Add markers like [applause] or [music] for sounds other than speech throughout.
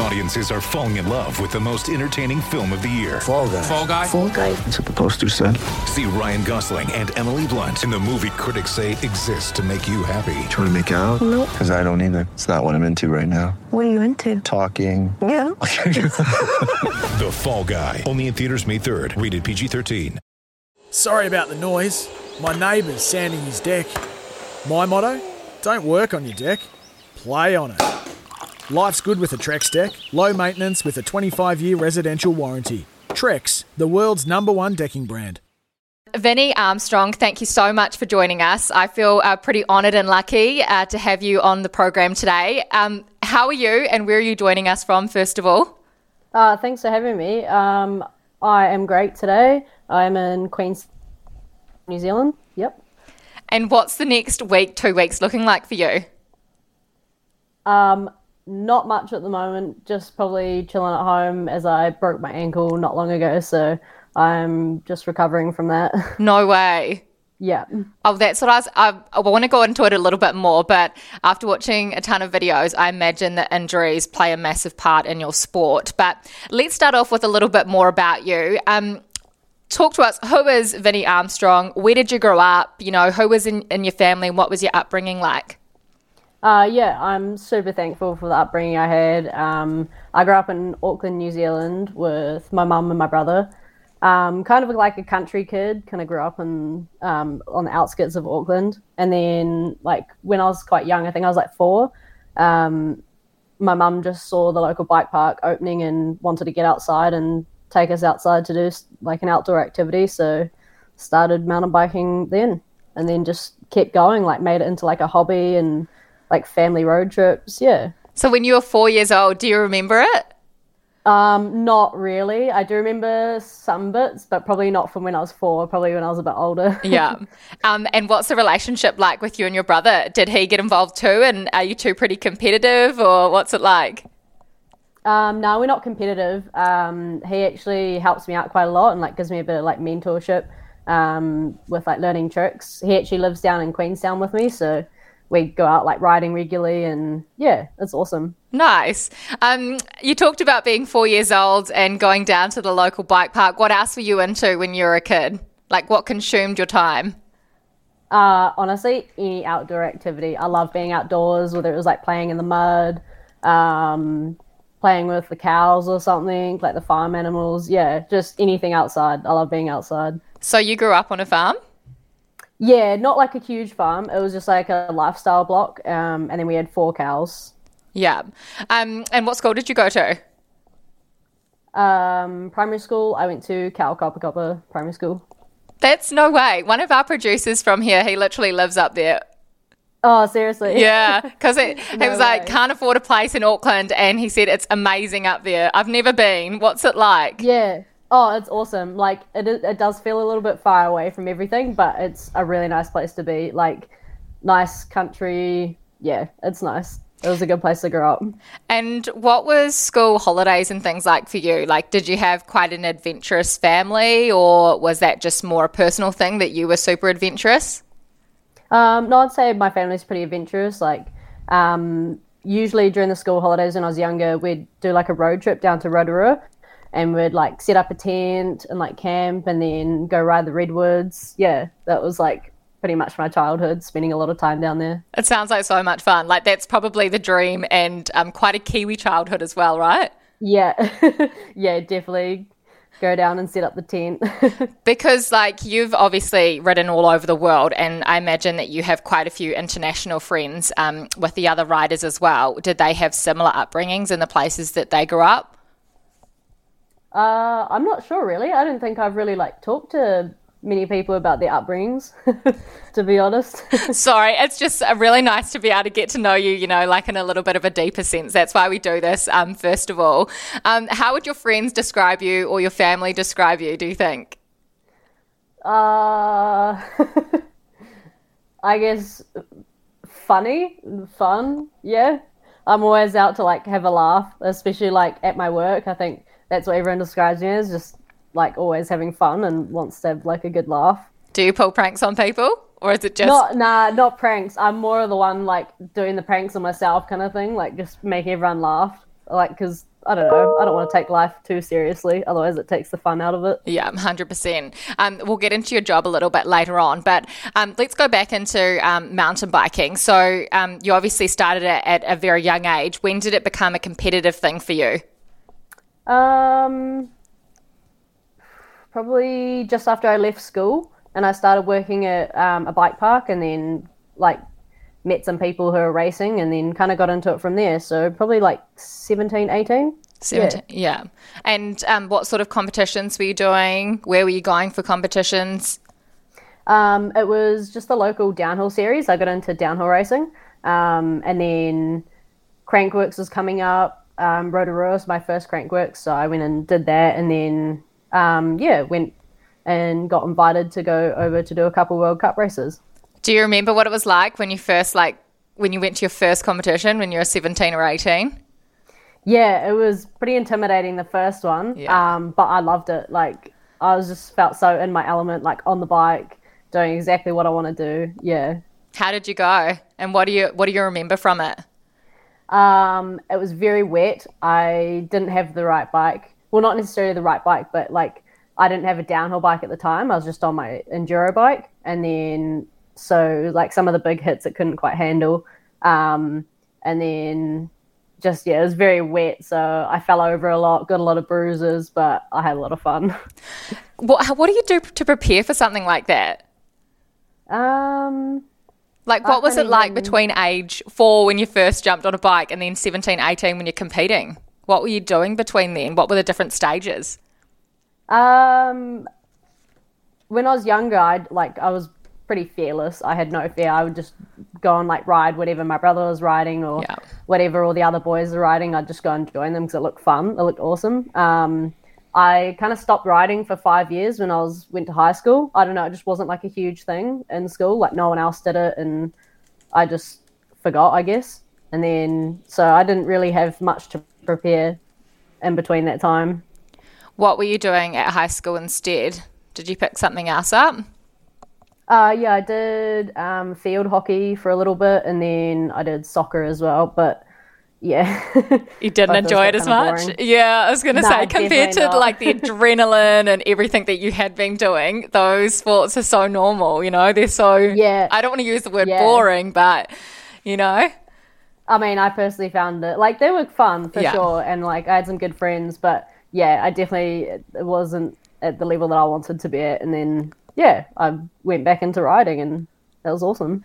Audiences are falling in love with the most entertaining film of the year. Fall guy. Fall guy. Fall guy. That's what the poster said. See Ryan Gosling and Emily Blunt in the movie critics say exists to make you happy. Trying to make it out? Nope. Because I don't either. It's not what I'm into right now. What are you into? Talking. Yeah. [laughs] [laughs] The Fall Guy. Only in theaters May 3rd. Rated PG-13. Sorry about the noise. My neighbour's sanding his deck. My motto? Don't work on your deck, play on it. Life's good with a Trex deck. Low maintenance with a 25 year residential warranty. Trex, the world's number one decking brand. Vinny Armstrong, thank you so much for joining us. I feel uh, pretty honoured and lucky uh, to have you on the program today. Um, how are you and where are you joining us from, first of all? Uh, thanks for having me. Um, I am great today. I'm in Queens, New Zealand. Yep. And what's the next week, two weeks looking like for you? Um, not much at the moment. Just probably chilling at home as I broke my ankle not long ago. So I'm just recovering from that. [laughs] No way. yeah. Oh, that's what I was. I, I want to go into it a little bit more, but after watching a ton of videos, I imagine that injuries play a massive part in your sport. But let's start off with a little bit more about you. Um, talk to us. Who is Vinny Armstrong? Where did you grow up? You know, who was in, in your family and what was your upbringing like? Uh, yeah, I'm super thankful for the upbringing I had. Um, I grew up in Auckland, New Zealand, with my mum and my brother. Um, kind of like a country kid. Kind of grew up in um, on the outskirts of Auckland, and then like when I was quite young, I think I was like four. Um, my mum just saw the local bike park opening and wanted to get outside and take us outside to do like an outdoor activity. So started mountain biking then, and then just kept going. Like made it into like a hobby and like family road trips. Yeah. So when you were four years old, do you remember it? Um, not really. I do remember some bits, but probably not from when I was four. Probably when I was a bit older. [laughs] Yeah. Um, and what's the relationship like with you and your brother? Did he get involved too? And are you two pretty competitive or what's it like? Um, no, we're not competitive. Um, he actually helps me out quite a lot and like gives me a bit of like mentorship um, with like learning tricks. He actually lives down in Queenstown with me, so we go out like riding regularly, and yeah, it's awesome. Nice. Um, you talked about being four years old and going down to the local bike park. What else were you into when you were a kid? Like, what consumed your time? Uh, honestly, any outdoor activity. I love being outdoors, whether it was like playing in the mud, um, playing with the cows or something, like the farm animals. Yeah, just anything outside. I love being outside. So, you grew up on a farm? Yeah, not like a huge farm. It was just like a lifestyle block, um, and then we had four cows. Yeah. Um, and what school did you go to? Um, primary school, I went to Kaukapakapa Primary School. That's no way. One of our producers from here, he literally lives up there. Oh, seriously? Yeah, because [laughs] he No was like, can't afford a place in Auckland, and he said it's amazing up there. I've never been. What's it like? Yeah. Oh, it's awesome. Like it, it does feel a little bit far away from everything, but it's a really nice place to be. Like nice country. Yeah, it's nice. It was a good place to grow up. And what was school holidays and things like for you? Like, did you have quite an adventurous family, or was that just more a personal thing that you were super adventurous? Um, no, I'd say my family's pretty adventurous. Like, um, usually during the school holidays when I was younger, we'd do like a road trip down to Rotorua, and we'd like set up a tent and like camp, and then go ride the redwoods. Yeah, that was like pretty much my childhood, spending a lot of time down there. It sounds like so much fun. Like, that's probably the dream, and um, quite a Kiwi childhood as well, right? Yeah, [laughs] yeah, definitely go down and set up the tent. [laughs] Because, like, you've obviously ridden all over the world, and I imagine that you have quite a few international friends um, with the other riders as well. Did they have similar upbringings in the places that they grew up? Uh, I'm not sure really. I don't think I've really like talked to many people about their upbringings, [laughs] to be honest. [laughs] Sorry, it's just uh, really nice to be able to get to know you, you know, like in a little bit of a deeper sense. That's why we do this, um, first of all. Um, how would your friends describe you or your family describe you, do you think? uh, [laughs] I guess funny, fun. Yeah, I'm always out to like have a laugh, especially like at my work. I think that's what everyone describes me as, just like always having fun and wants to have like a good laugh. Do you pull pranks on people? Or is it just Not nah, not pranks. I'm more of the one like doing the pranks on myself kind of thing, like just making everyone laugh. Like because I don't know, I don't want to take life too seriously. Otherwise, it takes the fun out of it. Yeah, 100%. Um, we'll get into your job a little bit later on, but um, let's go back into um, mountain biking. So, um, you obviously started it at a very young age. When did it become a competitive thing for you? Um, probably just after I left school, and I started working at um, a bike park, and then like met some people who are racing, and then kind of got into it from there. So probably like 17, 18. 17, yeah. And um, what sort of competitions were you doing? Where were you going for competitions? Um, it was just the local downhill series. I got into downhill racing, um, and then Crankworx was coming up. Um, Rotorua was my first Crankworx, so I went and did that, and then um, yeah, went and got invited to go over to do a couple World Cup races. Do you remember what it was like when you first, like, when you went to your first competition when you were 17 or 18? Yeah, it was pretty intimidating the first one, Yeah. um, but I loved it. Like I was just felt so in my element, like on the bike, doing exactly what I want to do. Yeah. How did you go? And what do you what do you remember from it? Um, it was very wet. I didn't have the right bike. Well, not necessarily the right bike, but like I didn't have a downhill bike at the time. I was just on my enduro bike, and then so like some of the big hits it couldn't quite handle. Um, and then just yeah, it was very wet, so I fell over a lot, got a lot of bruises, but I had a lot of fun. [laughs] What what do you do to prepare for something like that? Um, Like what was it like even- between age 4 when you first jumped on a bike and then 17 18 when you're competing? What were you doing between then? What were the different stages? Um, when I was younger, I like I was pretty fearless. I had no fear. I would just go and like ride whatever my brother was riding or Yeah. whatever all the other boys are riding. I'd just go and join them because it looked fun. It looked awesome. Um, I kind of stopped riding for five years when I was went to high school. I don't know. It just wasn't like a huge thing in school. Like no one else did it, and I just forgot, I guess. And then so I didn't really have much to prepare in between that time. What were you doing at high school instead? Did you pick something else up? Uh, yeah, I did um, field hockey for a little bit, and then I did soccer as well. But yeah, [laughs] You didn't enjoy it as much? boring. Yeah, I was going to No, say, compared to not. like the [laughs] adrenaline and everything that you had been doing, those sports are so normal, you know? They're so, Yeah. I don't want to use the word Yeah. boring, but, you know? I mean, I personally found it like they were fun for Yeah. sure, and like I had some good friends. But yeah, I definitely it wasn't at the level that I wanted to be at. And then yeah, I went back into riding, and that was awesome.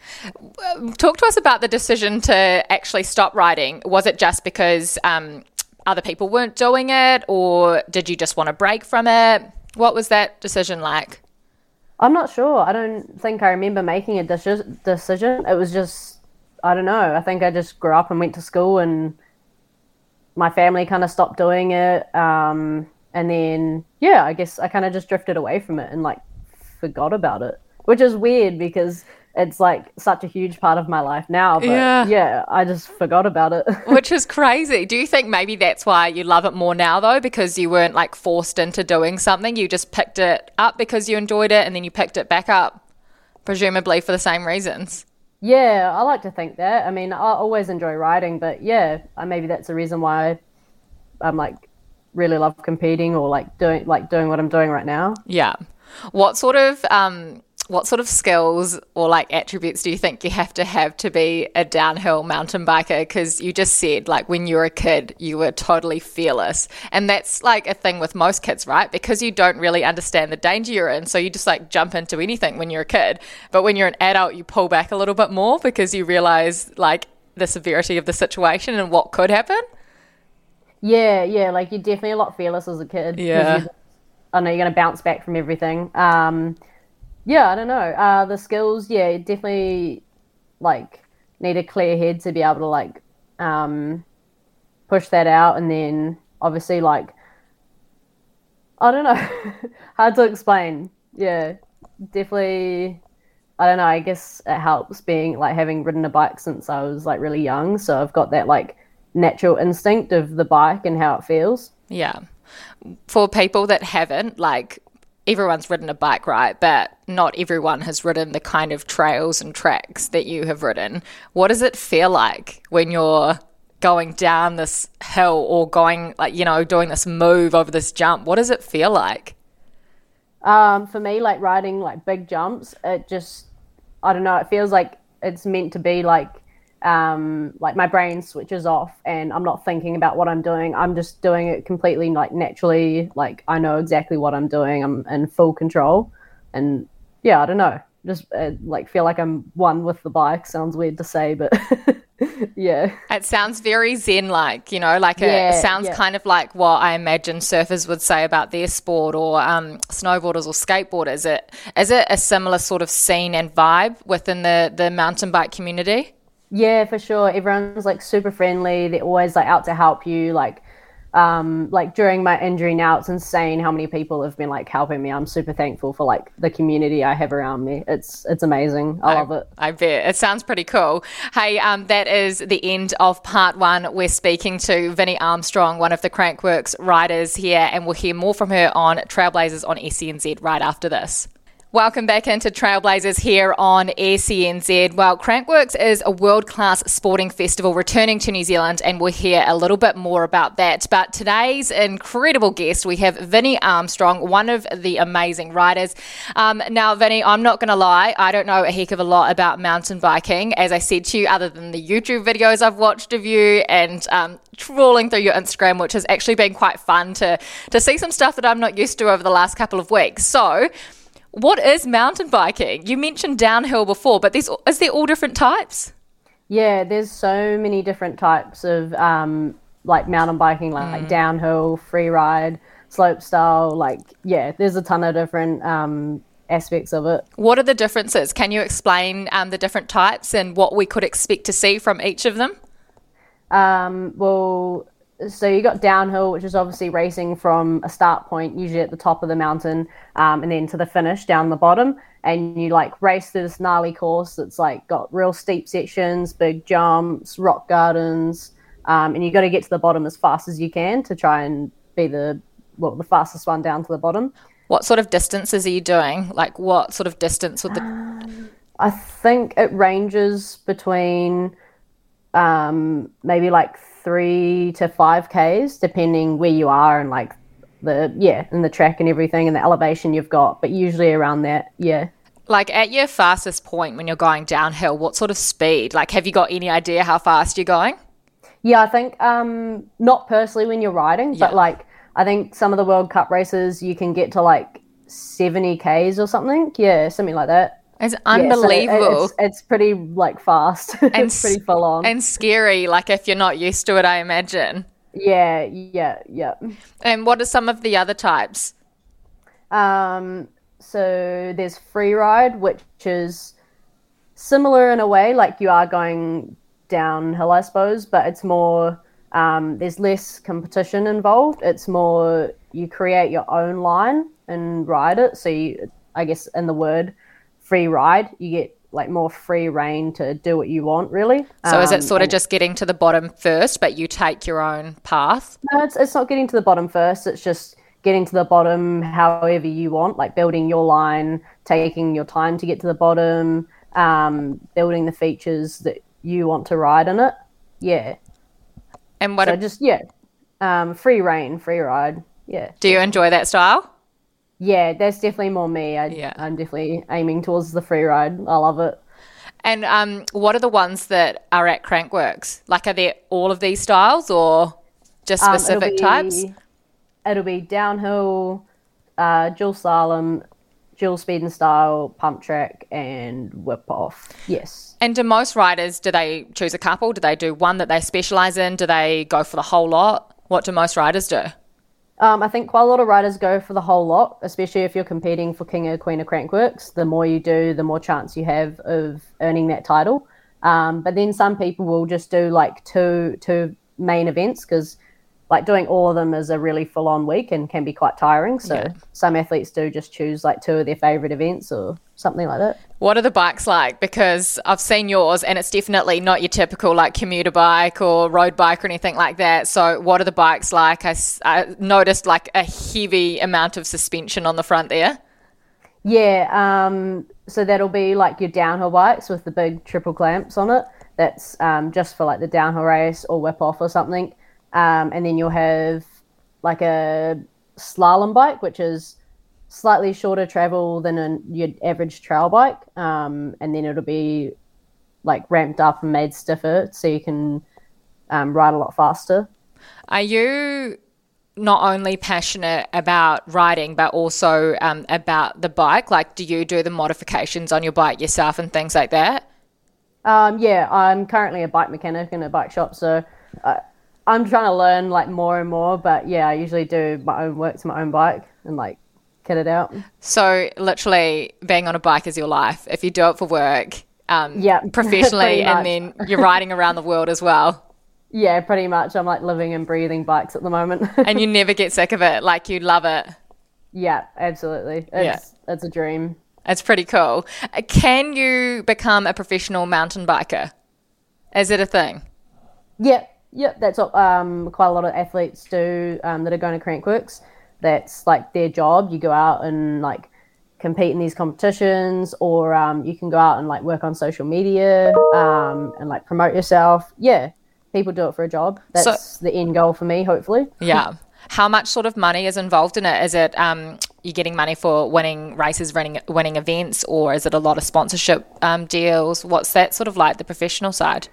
Talk to us about the decision to actually stop writing. Was it just because um, other people weren't doing it, or did you just want a break from it? What was that decision like? I'm not sure. I don't think I remember making a deci- decision. It was just, I don't know. I think I just grew up and went to school, and my family kind of stopped doing it. Um, and then, yeah, I guess I kind of just drifted away from it and like forgot about it, which is weird because it's like such a huge part of my life now. But Yeah. yeah, I just forgot about it. [laughs] Which is crazy. Do you think maybe that's why you love it more now, though, because you weren't like forced into doing something? You just picked it up because you enjoyed it and then you picked it back up, presumably for the same reasons. Yeah, I like to think that. I mean, I always enjoy riding, but yeah, maybe that's the reason why I'm like really love competing or like doing like doing what I'm doing right now. Yeah. What sort of um, what sort of skills or like attributes do you think you have to have to be a downhill mountain biker? Because you just said like when you were a kid, you were totally fearless, and that's like a thing with most kids, right? Because you don't really understand the danger you're in, so you just like jump into anything when you're a kid. But when you're an adult, you pull back a little bit more because you realize like the severity of the situation and what could happen. Yeah, yeah, like you're definitely a lot fearless as a kid Yeah. I know you're gonna bounce back from everything. Um, yeah, I don't know. Uh, the skills, yeah, definitely like need a clear head to be able to like um, push that out, and then obviously like I don't know, [laughs] hard to explain. Yeah, definitely. I don't know. I guess it helps being like having ridden a bike since I was like really young, so I've got that like natural instinct of the bike and how it feels. Yeah. For people that haven't, like everyone's ridden a bike, right? But not everyone has ridden the kind of trails and tracks that you have ridden. What does it feel like when you're going down this hill or going like you know doing this move over this jump? What does it feel like? Um, for me, like riding like big jumps, it just I don't know. It feels like it's meant to be like um, like my brain switches off and I'm not thinking about what I'm doing. I'm just doing it completely like naturally. Like I know exactly what I'm doing. I'm in full control, and yeah, I don't know. Just uh, like feel like I'm one with the bike. Sounds weird to say, but [laughs] yeah. It sounds very zen like, you know, like yeah, it sounds yeah. kind of like what I imagine surfers would say about their sport or um, snowboarders or skateboarders. Is it is it a similar sort of scene and vibe within the, the mountain bike community? Yeah, for sure. Everyone's like super friendly. They're always like out to help you. Like, um, like during my injury now, it's insane how many people have been like helping me. I'm super thankful for like the community I have around me. It's it's amazing. I, I love it. I bet it sounds pretty cool. Hey, um, that is the end of part one. We're speaking to Vinny Armstrong, one of the Crankworx riders here, and we'll hear more from her on Trailblazers on SENZ right after this. Welcome back into Trailblazers here on SENZ. Well, Crankworx is a world class sporting festival returning to New Zealand, and we'll hear a little bit more about that. But today's incredible guest, we have Vinny Armstrong, one of the amazing riders. Um, now, Vinny, I'm not going to lie, I don't know a heck of a lot about mountain biking, as I said to you, other than the YouTube videos I've watched of you and um, trawling through your Instagram, which has actually been quite fun to, to see some stuff that I'm not used to over the last couple of weeks. So, what is mountain biking? You mentioned downhill before, but there's, is there all different types? Yeah, there's so many different types of um, like mountain biking, like, mm. like downhill, free ride, slope style. Like, yeah, there's a ton of different um, aspects of it. What are the differences? Can you explain um, the different types and what we could expect to see from each of them? Um, well, so you got downhill, which is obviously racing from a start point, usually at the top of the mountain, um, and then to the finish down the bottom. And you like race through this gnarly course that's like got real steep sections, big jumps, rock gardens, um, and you got to get to the bottom as fast as you can to try and be the well the fastest one down to the bottom. What sort of distances are you doing? Like what sort of distance would the? Um, I think it ranges between um, maybe like three to five Ks, depending where you are and like the, yeah, and the track and everything and the elevation you've got, but usually around that, yeah. Like at your fastest point when you're going downhill, what sort of speed? Like, have you got any idea how fast you're going? Yeah, I think um, not personally when you're riding, yeah. but like I think some of the World Cup races you can get to like 70 Ks or something. Yeah, something like that. It's unbelievable. Yeah, so it's, it's, pretty like fast. [laughs] And it's pretty full on. And scary, like if you're not used to it, I imagine. Yeah, yeah, yeah. And what are some of the other types? Um, so there's free ride, which is similar in a way, like you are going downhill, I suppose, but it's more um, there's less competition involved. It's more you create your own line and ride it. So you, I guess in the word free ride. You get like more free reign to do what you want, really. So um, is it um, sort of just getting to the bottom first, but you take your own path? No, it's, it's not getting to the bottom first. It's just getting to the bottom however you want, like building your line, taking your time to get to the bottom, um, building the features that you want to ride in it. Yeah. And what? So a- just yeah, um, free reign, free ride. Yeah. Do you enjoy that style? Yeah, that's definitely more me. I, yeah. I'm definitely aiming towards the free ride. I love it. And um, what are the ones that are at Crankworx? Like, are there all of these styles or just specific um, it'll be, types? It'll be downhill, uh, dual slalom, dual speed and style, pump track, and whip off. Yes. And do most riders do they choose a couple? Do they do one that they specialize in? Do they go for the whole lot? What do most riders do? Um, I think quite a lot of riders go for the whole lot, especially if you're competing for King or Queen of Crankworx. The more you do, the more chance you have of earning that title. Um, but then some people will just do like two two main events because like doing all of them is a really full on week and can be quite tiring. So Yeah. some athletes do just choose like two of their favorite events or something like that. What are the bikes like? Because I've seen yours and it's definitely not your typical like commuter bike or road bike or anything like that. So, what are the bikes like? I noticed like a heavy amount of suspension on the front there. Yeah, um, so that'll be like your downhill bikes with the big triple clamps on it. That's um, just for like the downhill race or whip off or something. Um, and then you'll have like a slalom bike, which is slightly shorter travel than a, your average trail bike. Um, and then it'll be like ramped up and made stiffer so you can um, ride a lot faster. Are you not only passionate about riding, but also um, about the bike? Like, do you do the modifications on your bike yourself and things like that? Um, yeah, I'm currently a bike mechanic in a bike shop, so uh, I'm trying to learn like more and more. But yeah, I usually do my own work to my own bike and like kit it out. So, literally, being on a bike is your life. If you do it for work, um, Yeah, [laughs] professionally, and then you're riding around the world as well. Yeah, pretty much. I'm like living and breathing bikes at the moment. [laughs] and you never get sick of it. Like you love it. yeah, absolutely. It's it's a dream. It's pretty cool. Can you become a professional mountain biker? Is it a thing? Yeah, yeah, that's what um, quite a lot of athletes do um, that are going to Crankworx. That's like their job. You go out and like compete in these competitions, or um, you can go out and like work on social media um, and like promote yourself. Yeah, people do it for a job. That's the end goal for me, hopefully. Yeah. How much sort of money is involved in it? Is it um, you getting money for winning races, running, winning events, or is it a lot of sponsorship um, deals? What's that sort of like the professional side?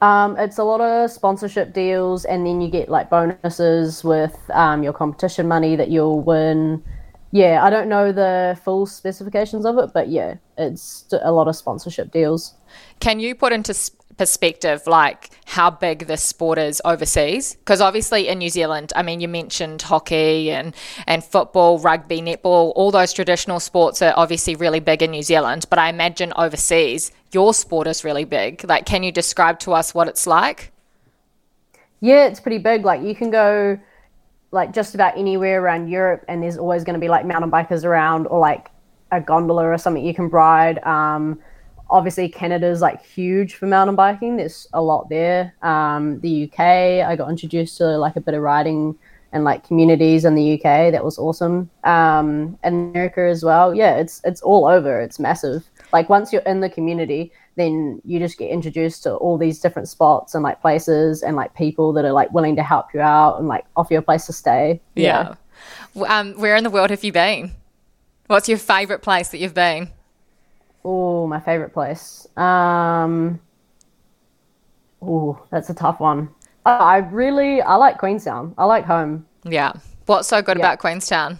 Um, it's a lot of sponsorship deals, and then you get like bonuses with um, your competition money that you'll win. Yeah, I don't know the full specifications of it, but yeah, it's a lot of sponsorship deals. Can you put into perspective like how big this sport is overseas? Because obviously in New Zealand, I mean, you mentioned hockey and and football, rugby, netball, all those traditional sports are obviously really big in New Zealand. But I imagine overseas, your sport is really big. Like, can you describe to us what it's like? Yeah, it's pretty big. Like you can go like just about anywhere around Europe, and there's always going to be like mountain bikers around, or like a gondola or something you can ride. Um, obviously, Canada's like huge for mountain biking. There's a lot there. Um, the UK, I got introduced to like a bit of riding and like communities in the UK. That was awesome. Um, and America as well. Yeah, it's it's all over. It's massive. Like once you're in the community, then you just get introduced to all these different spots and like places and like people that are like willing to help you out and like offer you a place to stay. Yeah. Um, where in the world have you been? What's your favourite place that you've been? Oh, my favorite place. Um. Oh, that's a tough one. I I really I like Queenstown. I like home. Yeah. What's so good Yeah. about Queenstown?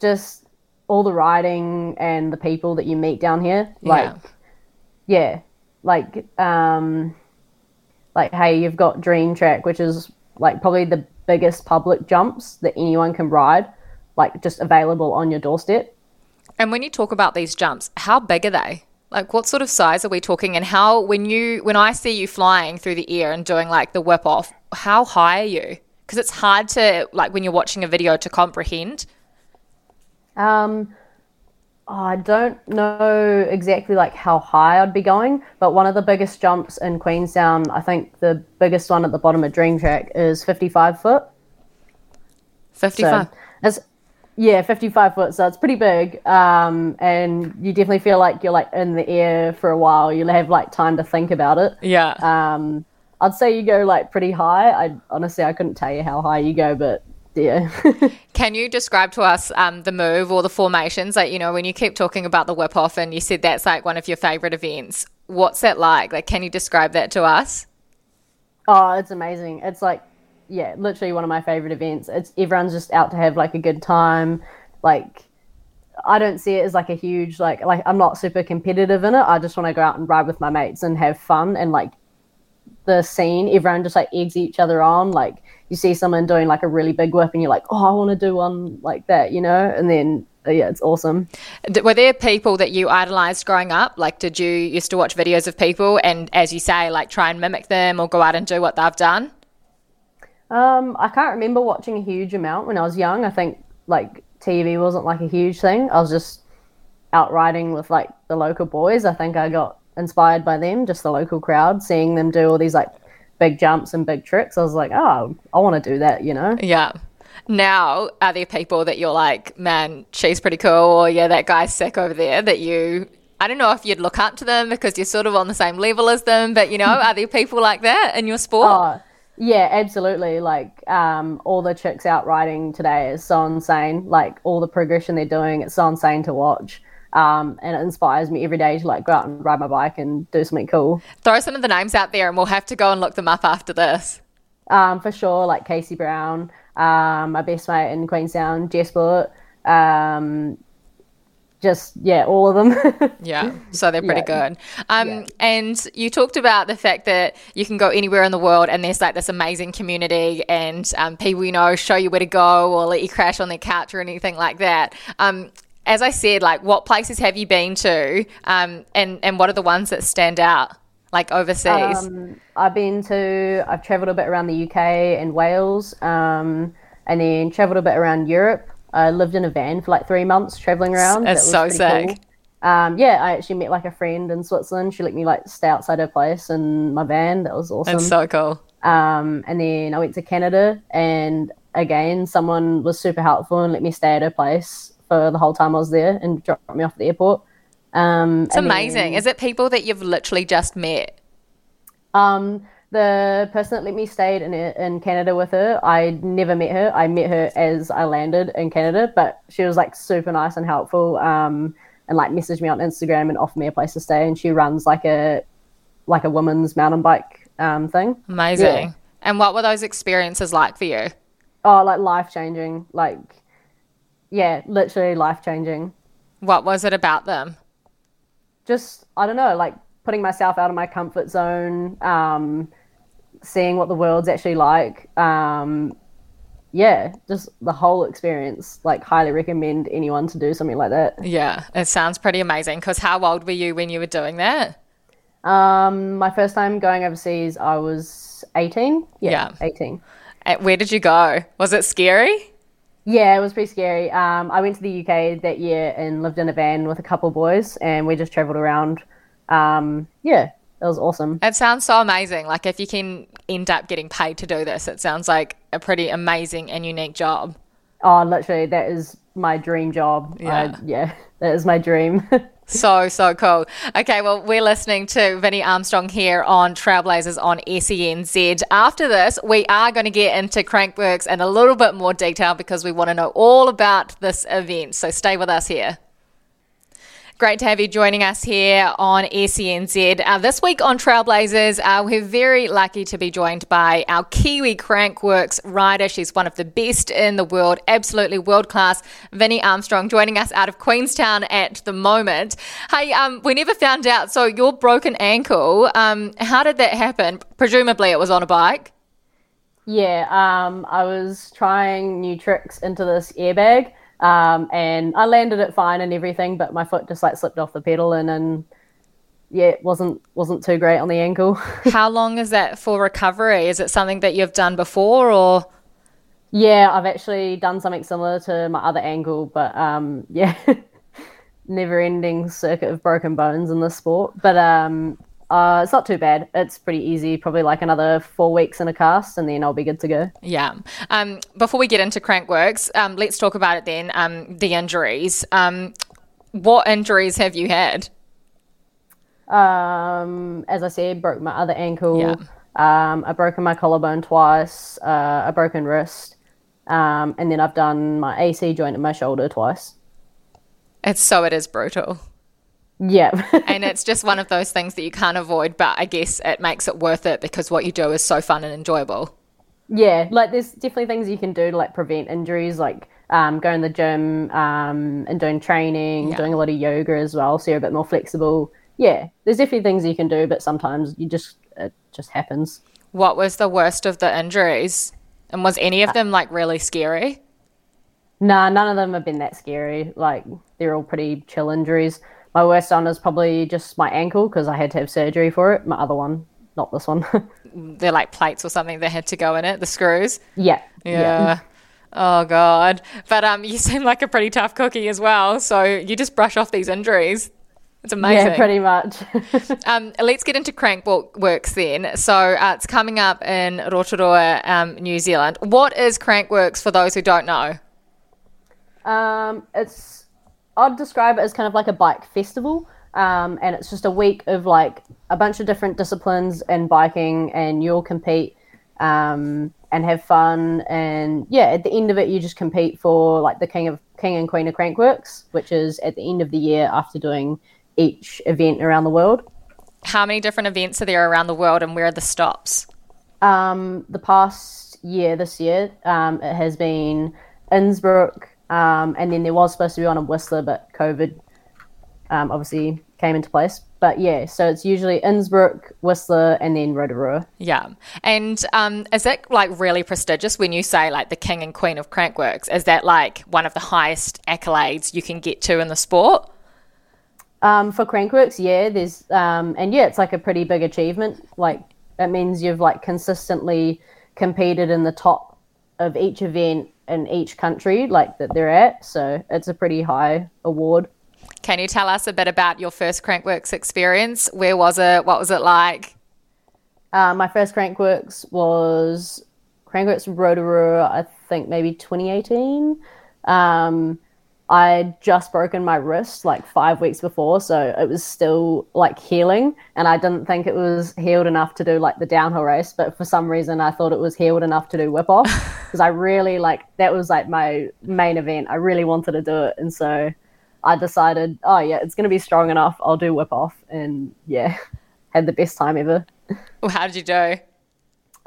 Just all the riding and the people that you meet down here. Like, Yeah. yeah, like um, like hey, you've got Dream Track, which is like probably the biggest public jumps that anyone can ride, like just available on your doorstep. And when you talk about these jumps, how big are they? Like what sort of size are we talking and how when you when I see you flying through the air and doing like the whip off, how high are you? Because it's hard to like when you're watching a video to comprehend. Um, I don't know exactly like how high I'd be going, but one of the biggest jumps in Queenstown, I think the biggest one at the bottom of Dream Track is 55 foot. 55. So it's yeah, 55 foot. So it's pretty big. Um, and you definitely feel like you're like in the air for a while. You'll have like time to think about it. yeah. Um, I'd say you go like pretty high. I honestly I couldn't tell you how high you go, but yeah. [laughs] Can you describe to us um, the move or the formations? Like, you know, when you keep talking about the whip off and you said that's like one of your favorite events, what's that like? Like, can you describe that to us? Oh, it's amazing. It's like, yeah, literally one of my favorite events. It's everyone's just out to have like a good time. Like, I don't see it as like a huge like like I'm not super competitive in it. I just want to go out and ride with my mates and have fun and like the scene. Everyone just like eggs each other on. Like you see someone doing like a really big whip and you're like, oh, I want to do one like that, you know? And then uh, yeah, it's awesome. Were there people that you idolized growing up? Like, did you used to watch videos of people and, as you say, like try and mimic them or go out and do what they've done? Um, I can't remember watching a huge amount when I was young. I think like TV wasn't like a huge thing. I was just out riding with like the local boys. I think I got inspired by them, just the local crowd, seeing them do all these like big jumps and big tricks. I was like, oh, I want to do that, you know? Yeah. Now, are there people that you're like, man, she's pretty cool, or yeah, that guy's sick over there that you, I don't know if you'd look up to them because you're sort of on the same level as them, but you know, are there people like that in your sport? Oh, yeah, absolutely. Like um, all the chicks out riding today is so insane. Like all the progression they're doing, it's so insane to watch. Um, and it inspires me every day to like go out and ride my bike and do something cool. Throw some of the names out there, and we'll have to go and look them up after this. Um, for sure, like Casey Brown, um, my best mate in Queenstown, Jess Blewitt, um, just yeah, all of them. [laughs] yeah, so they're pretty Yeah. good. Um, Yeah. And you talked about the fact that you can go anywhere in the world, and there's like this amazing community, and um, people you know show you where to go or let you crash on their couch or anything like that. Um, as I said, like what places have you been to, um, and and what are the ones that stand out, like overseas? Um, I've been to, I've travelled a bit around the UK and Wales, um, and then travelled a bit around Europe. I lived in a van for like three months travelling around. That's That so was pretty sick. cool. Um, yeah, I actually met like a friend in Switzerland. She let me like stay outside her place in my van. That was awesome. That's so cool. Um, and then I went to Canada, and again, someone was super helpful and let me stay at her place for the whole time I was there and dropped me off at the airport. Um, It's amazing. Is it people that you've literally just met? Um, the person that let me stay in in Canada with her, I never met her. I met her as I landed in Canada, but she was like super nice and helpful. Um, and like messaged me on Instagram and offered me a place to stay. And she runs like a like a women's mountain bike um thing. Amazing. Yeah. And what were those experiences like for you? Oh, like life changing. Like, yeah, literally life changing. What was it about them? just I don't know, like putting myself out of my comfort zone, um, seeing what the world's actually like. Um, yeah, just the whole experience. Like, highly recommend anyone to do something like that. Yeah, it sounds pretty amazing. Because how old were you when you were doing that? Um, my first time going overseas, I was eighteen. Yeah, Yeah. eighteen. And where did you go? Was it scary? Yeah, it was pretty scary. Um, I went to the UK that year and lived in a van with a couple boys, and we just travelled around. Um, yeah, it was awesome. It sounds so amazing. Like if you can end up getting paid to do this, it sounds like a pretty amazing and unique job. Oh, literally, that is my dream job. Yeah. I, yeah, [laughs] that is my dream. [laughs] So, so cool. Okay, well, we're listening to Vinny Armstrong here on Trailblazers on SENZ. After this, we are going to get into Crankworx in a little bit more detail because we want to know all about this event. So stay with us here. Great to have you joining us here on SENZ. Uh, this week on Trailblazers, uh, we're very lucky to be joined by our Kiwi Crankworx rider. She's one of the best in the world, absolutely world class. Vinny Armstrong joining us out of Queenstown at the moment. Hey, um, we never found out. So your broken ankle, um, how did that happen? Presumably it was on a bike. yeah, um, I was trying new tricks into this airbag, um, and I landed it fine and everything, but my foot just like slipped off the pedal, and then yeah, it wasn't wasn't too great on the ankle. [laughs] How long is that for recovery? Is it something that you've done before or? yeah, I've actually done something similar to my other ankle, but um, [laughs] yeah, never ending circuit of broken bones in this sport. But um, uh, it's not too bad. It's pretty easy. Probably like another four weeks in a cast, and then I'll be good to go. Yeah. Um, before we get into Crankworx, um, let's talk about it then. Um, the injuries. Um, what injuries have you had? Um, as I said, broke my other ankle. Yeah. Um, I've broken my collarbone twice. Uh, a broken wrist, um, and then I've done my AC joint in my shoulder twice. It's so it is brutal. Yeah. And it's just one of those things that you can't avoid, but I guess it makes it worth it because what you do is so fun and enjoyable. Yeah, like there's definitely things you can do to like prevent injuries, like um, going to the gym um, and doing training, Yeah. doing a lot of yoga as well, so you're a bit more flexible. Yeah, there's definitely things you can do, but sometimes you just it just happens. What was the worst of the injuries? And was any of them like really scary? Nah, none of them have been that scary. Like they're all pretty chill injuries. My worst one is probably just my ankle because I had to have surgery for it. My other one not this one. [laughs] They're like plates or something that had to go in it, the screws. yeah, Yeah. Oh god. But um you [laughs] seem like a pretty tough cookie as well. So you just brush off these injuries. It's amazing. yeah, pretty much. [laughs] Um, let's get into Crankworx then. So uh, it's coming up in Rotorua, um, New Zealand. What is Crankworx for those who don't know? Um, it's I'd describe it as kind of like a bike festival, um, and it's just a week of like a bunch of different disciplines and biking, and you'll compete um, and have fun, and yeah, at the end of it, you just compete for like the king of king and queen of Crankworx, which is at the end of the year after doing each event around the world. How many different events are there around the world and where are the stops? Um, the past year, this year, um, it has been Innsbruck, um, and then there was supposed to be one in Whistler, but COVID um, obviously came into place. But yeah, so it's usually Innsbruck, Whistler, and then Rotorua. Yeah. And um, is that like really prestigious when you say like the king and queen of Crankworx? Is that like one of the highest accolades you can get to in the sport? Um, for Crankworx, yeah, there's um, and yeah, it's like a pretty big achievement. Like it means you've like consistently competed in the top of each event in each country, like that they're at. So it's a pretty high award. Can you tell us a bit about your first Crankworx experience? Where was it? What was it like? Uh, my first Crankworx was Crankworx Rotorua, I think maybe 2018. Um, I'd just broken my wrist like five weeks before, so it was still like healing, and I didn't think it was healed enough to do like the downhill race. But for some reason, I thought it was healed enough to do whip off [laughs] because I really like that was like my main event. I really wanted to do it, and so I decided, oh yeah, it's gonna be strong enough. I'll do whip off, and yeah, [laughs] had the best time ever. Well, How did you do?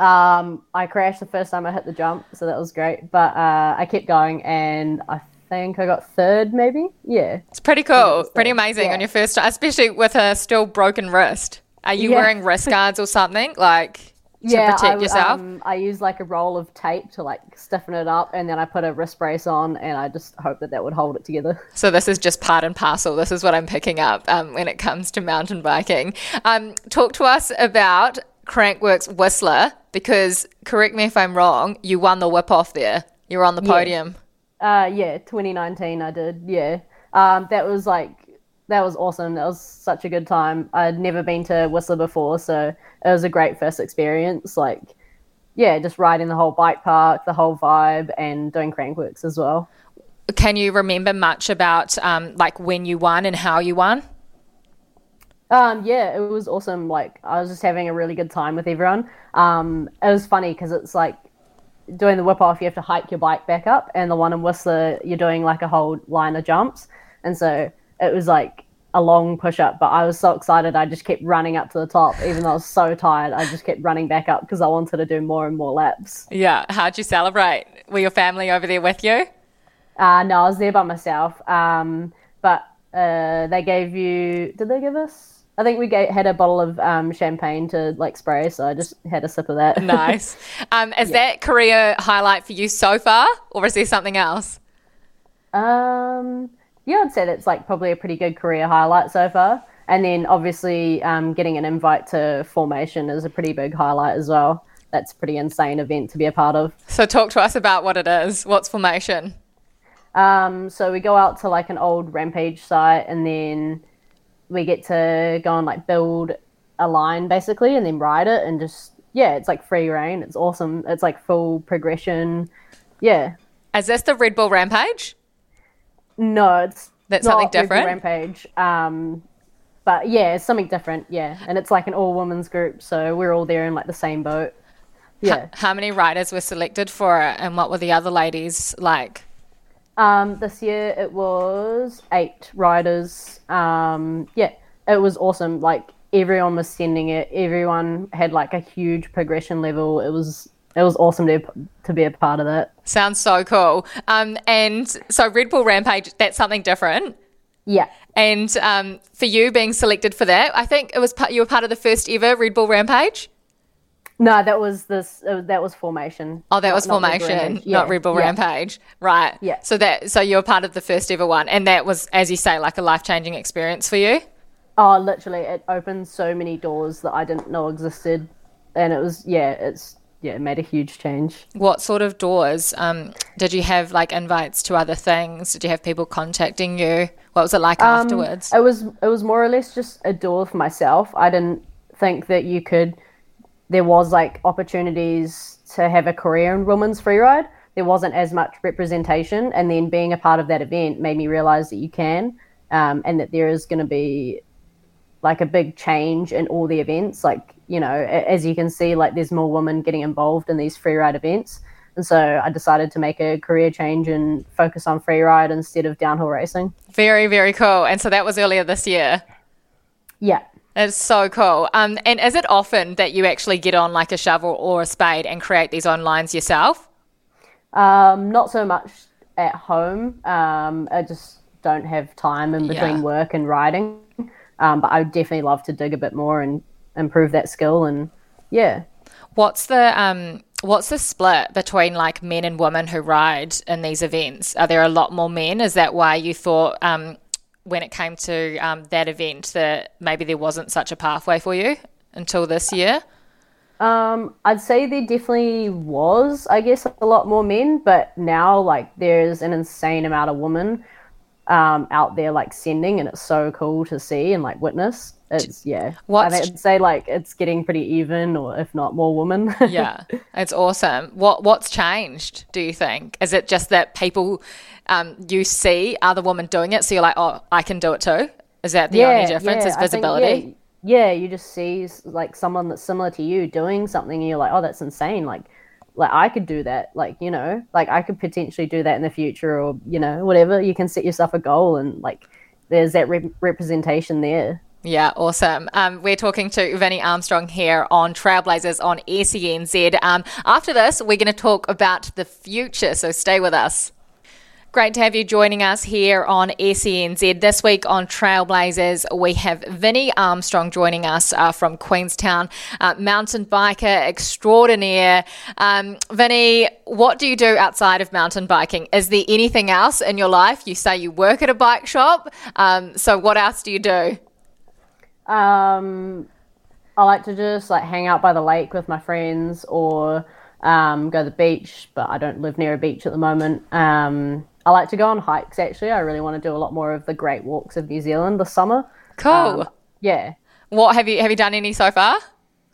Um, I crashed the first time I hit the jump, so that was great. But uh, I kept going, and I think I got third, maybe. Yeah. It's pretty cool, pretty amazing yeah. on your first time, especially with a still broken wrist. Are you Yeah. wearing wrist guards or something like to yeah, protect I, yourself? Um, I use like a roll of tape to like stiffen it up, and then I put a wrist brace on, and I just hope that that would hold it together. So this is just part and parcel. This is what I'm picking up um, when it comes to mountain biking. Um, talk to us about Crankworx Whistler because correct me if I'm wrong. You won the whip off there. You were on the podium. Uh, yeah, 2019 I did. Yeah, um, that was like that was awesome. That was such a good time. I'd never been to Whistler before, so it was a great first experience. Like, yeah, just riding the whole bike park, the whole vibe, and doing Crankworx as well. Can you remember much about um, like when you won and how you won? Um, yeah, it was awesome. Like, I was just having a really good time with everyone. Um, it was funny because it's like doing the whip off, you have to hike your bike back up, and the one in Whistler, you're doing like a whole line of jumps. And so it was like a long push up, but I was so excited, I just kept running up to the top, even though I was so tired. I just kept running back up because I wanted to do more and more laps. Yeah. How'd you celebrate? Were your family over there with you? Uh, no, I was there by myself. Um, but uh, they gave you, did they give us? I think we gave, had a bottle of um, champagne to like spray, so I just had a sip of that. Nice. [laughs] Um, is that career highlight for you so far, or is there something else? Um, yeah, I'd say that's like probably a pretty good career highlight so far. And then obviously um, getting an invite to formation is a pretty big highlight as well. That's a pretty insane event to be a part of. So talk to us about what it is. What's formation? Um, so we go out to like an old rampage site and then we get to go and like build a line basically and then ride it and just yeah, it's like free reign. It's awesome. It's like full progression. Yeah. Is this the Red Bull Rampage? No, it's That's something Red Bull different? Rampage. Um, but yeah, it's something different. Yeah, and it's like an all women's group, so we're all there in like the same boat. Yeah. How many riders were selected for it, and what were the other ladies like? Um, this year it was eight riders. Um, yeah, it was awesome. Like everyone was sending it. Everyone had like a huge progression level. It was it was awesome to to be a part of that. Sounds so cool. Um, and so Red Bull Rampage, that's something different. Yeah. And um, for you being selected for that, I think it was part, you were part of the first ever Red Bull Rampage. No, that was this. Uh, that was formation. Oh, that Not- was not Red Bull formation, Rampage. not Yeah, Red Bull yeah. Rampage, right? Yeah. So that so you were part of the first ever one, and that was, as you say, like a life changing experience for you. Oh, literally, it opened so many doors that I didn't know existed, and it was yeah, it's yeah, it made a huge change. What sort of doors? Um, did you have like invites to other things? Did you have people contacting you? What was it like Um, afterwards? It was it was more or less just a door for myself. I didn't think that you could. There was like opportunities to have a career in women's freeride. There wasn't as much representation, and then being a part of that event made me realize that you can, um, and that there is going to be like a big change in all the events. Like you know, as you can see, like there's more women getting involved in these freeride events. And so I decided to make a career change and focus on freeride instead of downhill racing. Very, very cool. And so that was earlier this year. Yeah. It's so cool. Um, and is it often that you actually get on like a shovel or a spade and create these onlines yourself? Um, not so much at home. Um, I just don't have time in between Yeah. work and riding. Um, but I would definitely love to dig a bit more and improve that skill. And yeah, What's the um, what's the split between like men and women who ride in these events? Are there a lot more men? Is that why you thought um, when it came to um, that event that maybe there wasn't such a pathway for you until this year? um, I'd say there definitely was, I guess, a lot more men. But now, like, there's an insane amount of women um, out there, like, sending, and it's so cool to see and like witness. It's yeah. What's- I'd say like it's getting pretty even, or if not more women. [laughs] yeah, it's awesome. What what's changed? Do you think? Is it just that people um, you see other women doing it, so you're like, oh, I can do it too? Is that the only difference? Is I think, visibility? yeah, yeah, you just see like someone that's similar to you doing something, and you're like, oh, that's insane. Like, like I could do that. Like, you know, like I could potentially do that in the future, or you know, whatever. You can set yourself a goal, and like, there's that rep- representation there. Yeah, awesome. Um, we're talking to Vinny Armstrong here on Trailblazers on SENZ. Um, after this, we're going to talk about the future, so stay with us. Great to have you joining us here on SENZ. This week on Trailblazers, we have Vinny Armstrong joining us uh, from Queenstown, uh, mountain biker extraordinaire. Um, Vinny, what do you do outside of mountain biking? Is there anything else in your life? You say you work at a bike shop. Um, so, what else do you do? Um, I like to just like hang out by the lake with my friends, or um, go to the beach. But I don't live near a beach at the moment. Um, I like to go on hikes. Actually, I really want to do a lot more of the Great Walks of New Zealand this summer. Cool. Um, yeah. What have you have you done any so far?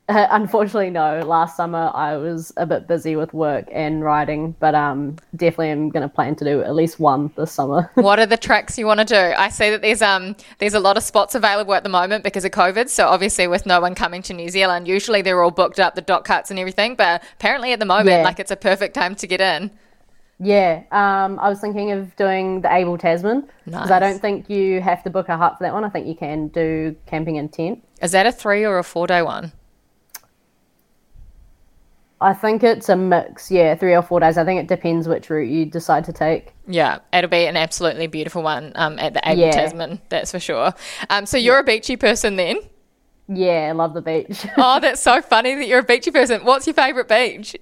Uh, [laughs] unfortunately, no. Last summer I was a bit busy with work and writing, but um, definitely am going to plan to do at least one this summer. [laughs] What are the tracks you want to do? I see that there's um there's a lot of spots available at the moment because of COVID. So obviously, with no one coming to New Zealand, usually they're all booked up, the DOC huts and everything. But apparently, at the moment, Yeah. like it's a perfect time to get in. yeah, um, I was thinking of doing the Abel Tasman because I don't think you have to book a hut for that one. I think you can do camping in tent. Is that a three or a four day one? I think it's a mix. Yeah, three or four days. I think it depends which route you decide to take. Yeah, it'll be an absolutely beautiful one um, at the Abel Yeah. Tasman, that's for sure. Um, so you're a beachy person then? Yeah, I love the beach. [laughs] Oh, that's so funny that you're a beachy person. What's your favourite beach?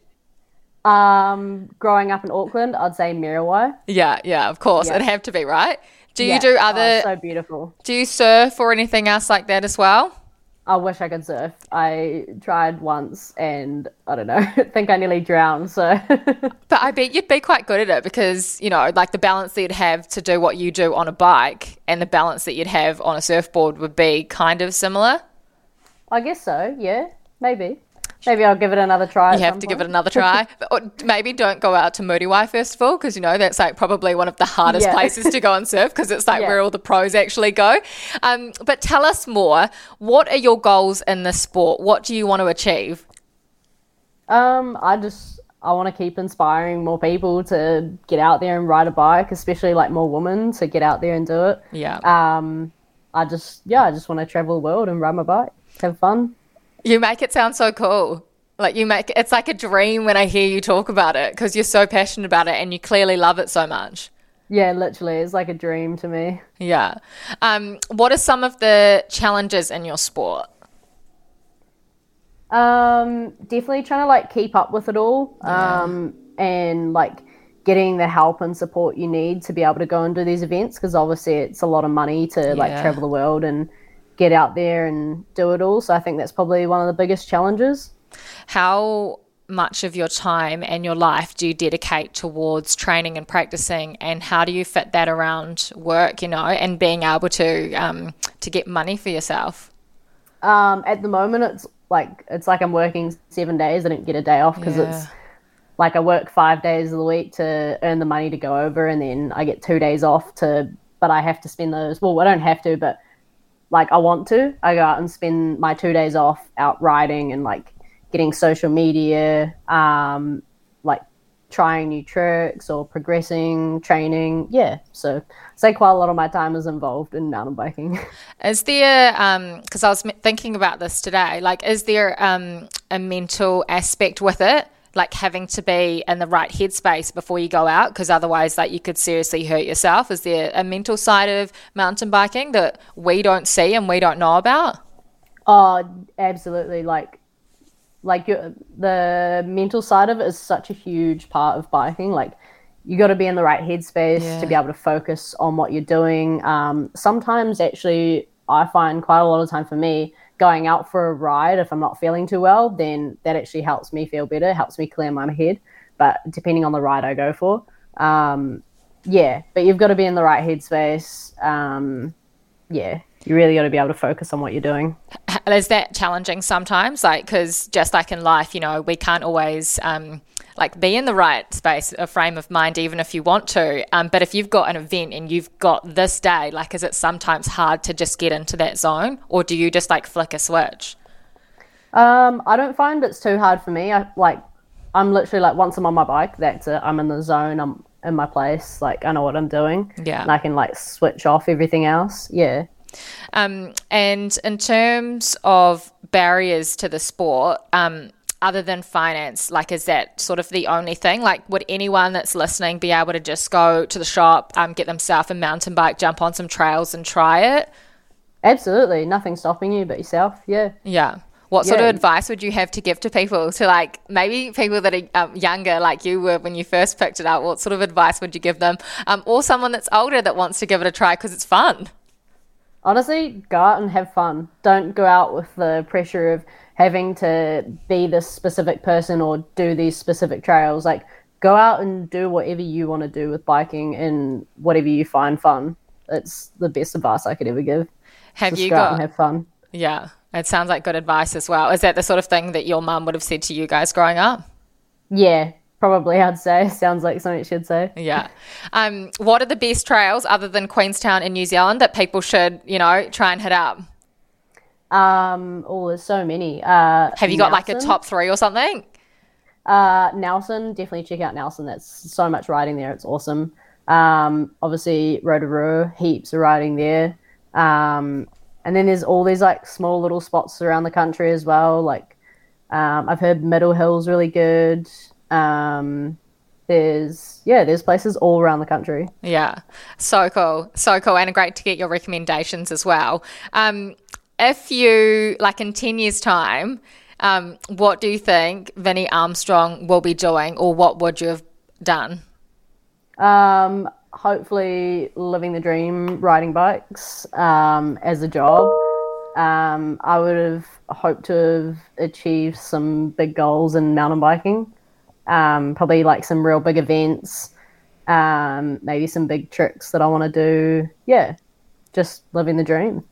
um, growing up in Auckland, I'd say Muriwai. Yeah, yeah, of course. Yeah. It'd have to be, right? Do you Yeah. do Oh, other, it's so beautiful. do you surf or anything else like that as well? I wish I could surf. I tried once and I don't know, [laughs] I think I nearly drowned. So [laughs] But I bet you'd be quite good at it because, you know, like the balance that you'd have to do what you do on a bike and the balance that you'd have on a surfboard would be kind of similar. I guess so. Yeah, maybe. Maybe I'll give it another try. You have to give it another try. [laughs] Or maybe don't go out to Muriwai first of all because, you know, that's like probably one of the hardest Yeah. places to go and surf because it's like Yeah. where all the pros actually go. Um, but tell us more. What are your goals in this sport? What do you want to achieve? Um, I just I want to keep inspiring more people to get out there and ride a bike, especially like more women to get out there and do it. Yeah. Um, I just yeah, I just want to travel the world and ride my bike, have fun. You make it sound so cool. Like you make it's like a dream when I hear you talk about it because you're so passionate about it and you clearly love it so much. Yeah, literally, it's like a dream to me. Yeah. Um, what are some of the challenges in your sport? Um, definitely trying to like keep up with it all. Um, and like getting the help and support you need to be able to go and do these events because obviously it's a lot of money to like Yeah. travel the world and get out there and do it all. So I think that's probably one of the biggest challenges. How much of your time and your life do you dedicate towards training and practicing and how do you fit that around work you know and being able to um, to get money for yourself um, at the moment it's like it's like i'm working seven days i don't get a day off because Yeah. it's like i work five days of the week to earn the money to go over and then i get two days off to but i have to spend those well i don't have to but like i want to i go out and spend my two days off out riding and like getting social media um like trying new tricks or progressing training yeah so I'd say quite a lot of my time is involved in mountain biking [laughs] Is there, because I was thinking about this today, like, is there um, a mental aspect with it? Like having to be in the right headspace before you go out, because otherwise, like, you could seriously hurt yourself. Is there a mental side of mountain biking that we don't see and we don't know about? Oh, absolutely. Like, like your, the mental side of it is such a huge part of biking. Like, you got to be in the right headspace Yeah. to be able to focus on what you're doing. Um, sometimes, actually, I find quite a lot of time for me going out for a ride. If I'm not feeling too well, then that actually helps me feel better, helps me clear my head. But depending on the ride I go for, um, yeah. But you've got to be in the right headspace. Um, yeah, you really got to be able to focus on what you're doing. is that challenging sometimes like because just like in life you know we can't always um, like be in the right space a frame of mind even if you want to um, but if you've got an event and you've got this day like is it sometimes hard to just get into that zone or do you just like flick a switch Um, I don't find it's too hard for me. I like, I'm literally like once I'm on my bike, that's it. I'm in the zone. I'm in my place. Like I know what I'm doing. Yeah. And I can like switch off everything else. Yeah. um, and in terms of barriers to the sport um, other than finance like is that sort of the only thing like would anyone that's listening be able to just go to the shop um, get themselves a mountain bike jump on some trails and try it Absolutely. Nothing stopping you but yourself. Yeah. Yeah. What sort of advice would you have to give to people to like maybe people that are um, younger, like you were when you first picked it up? What sort of advice would you give them, um, or someone that's older that wants to give it a try because it's fun? Honestly, go out and have fun. Don't go out with the pressure of having to be this specific person or do these specific trails. Like, go out and do whatever you want to do with biking and whatever you find fun. It's the best advice I could ever give. Have Just you go out got? and have fun. yeah, it sounds like good advice as well. Is that the sort of thing that your mum would have said to you guys growing up? Yeah, probably. I'd say [laughs] sounds like something she'd say. Yeah. Um, what are the best trails other than Queenstown in New Zealand that people should, you know, try and hit up? Um, oh, there's so many. Uh, Have you got like a top three or something? Uh, Nelson, definitely check out Nelson. That's so much riding there. It's awesome. Um, obviously Rotorua, heaps of riding there. Um, and then there's all these like small little spots around the country as well. Like, um, I've heard Middle Hill's really good. Um, there's yeah, there's places all around the country. Yeah, so cool, so cool, and great to get your recommendations as well. Um, if you like in ten years' time, um, what do you think Vinny Armstrong will be doing, or what would you have done? Um, hopefully, living the dream, riding bikes um, as a job. Um, I would have hoped to have achieved some big goals in mountain biking. Um, probably like some real big events, um, maybe some big tricks that I want to do. Yeah, just living the dream.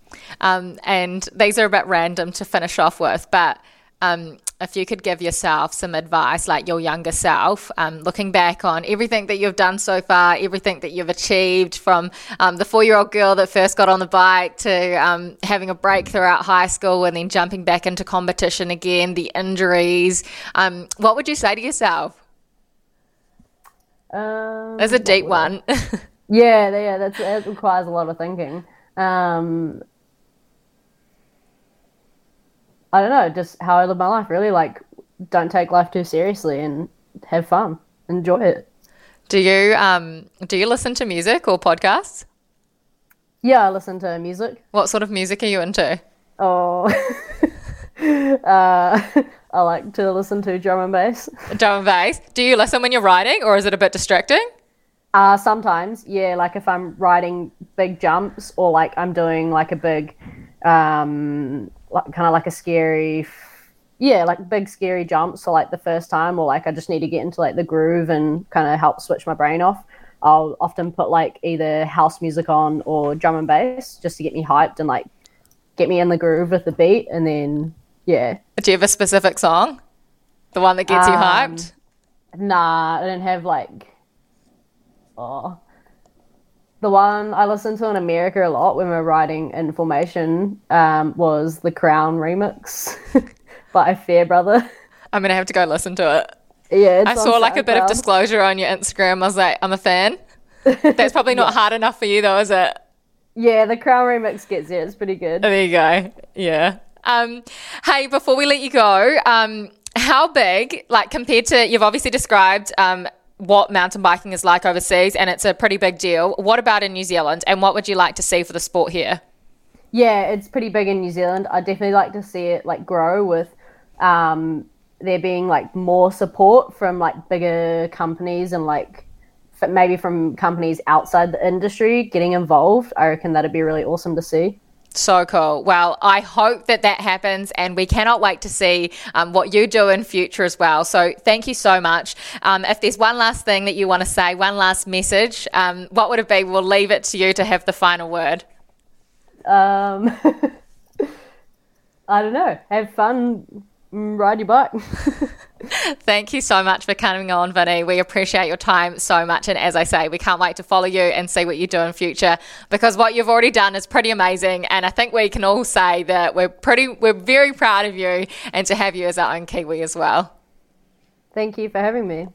Um, and these are a bit random to finish off with, but um, if you could give yourself some advice, like your younger self, um, looking back on everything that you've done so far, everything that you've achieved from um, the four year old girl that first got on the bike to um, having a break throughout high school and then jumping back into competition again, the injuries, um, what would you say to yourself? Um, There's a deep one. [laughs] Yeah, yeah, that's that requires a lot of thinking. Um, I don't know, just how I live my life. Really, like, don't take life too seriously and have fun, enjoy it. do you um, do you listen to music or podcasts? Yeah, I listen to music. What sort of music are you into? Oh, [laughs] uh, I like to listen to drum and bass. Drum and bass. Do you listen when you're riding, or is it a bit distracting? Uh, sometimes, yeah, like if I'm riding big jumps or like I'm doing like a big um, like, kind of like a scary, yeah, like big scary jumps. So like the first time, or like I just need to get into like the groove and kind of help switch my brain off. I'll often put like either house music on or drum and bass just to get me hyped and like get me in the groove with the beat, and then yeah. Do you have a specific song? The one that gets you Um, hyped? Nah, I don't have like. Oh. The one I listened to in America a lot when we were writing in Formation um, was the Crown remix [laughs] by Fairbrother. I'm going to have to go listen to it. yeah, it's I saw like a bit of disclosure on your Instagram. I was like, I'm a fan. [laughs] That's probably not hard enough for you, though, is it? Yeah, the Crown remix gets it. It's pretty good. There you go. Yeah. Um, hey, before we let you go, um, how big, like compared to, you've obviously described um, what mountain biking is like overseas, and it's a pretty big deal. What about in New Zealand, and what would you like to see for the sport here? Yeah, it's pretty big in New Zealand. I definitely like to see it like grow with um, there being like more support from like bigger companies and like maybe from companies outside the industry getting involved. I reckon that'd be really awesome to see. So cool. Well, I hope that that happens, and we cannot wait to see um, what you do in future as well. So, thank you so much. Um, if there's one last thing that you want to say, one last message, um, what would it be? We'll leave it to you to have the final word. Um, [laughs] I don't know. Have fun, ride your bike. [laughs] Thank you so much for coming on, Vinny. We appreciate your time so much. And as I say, we can't wait to follow you and see what you do in future because what you've already done is pretty amazing. And I think we can all say that we're pretty, we're very proud of you and to have you as our own Kiwi as well. Thank you for having me.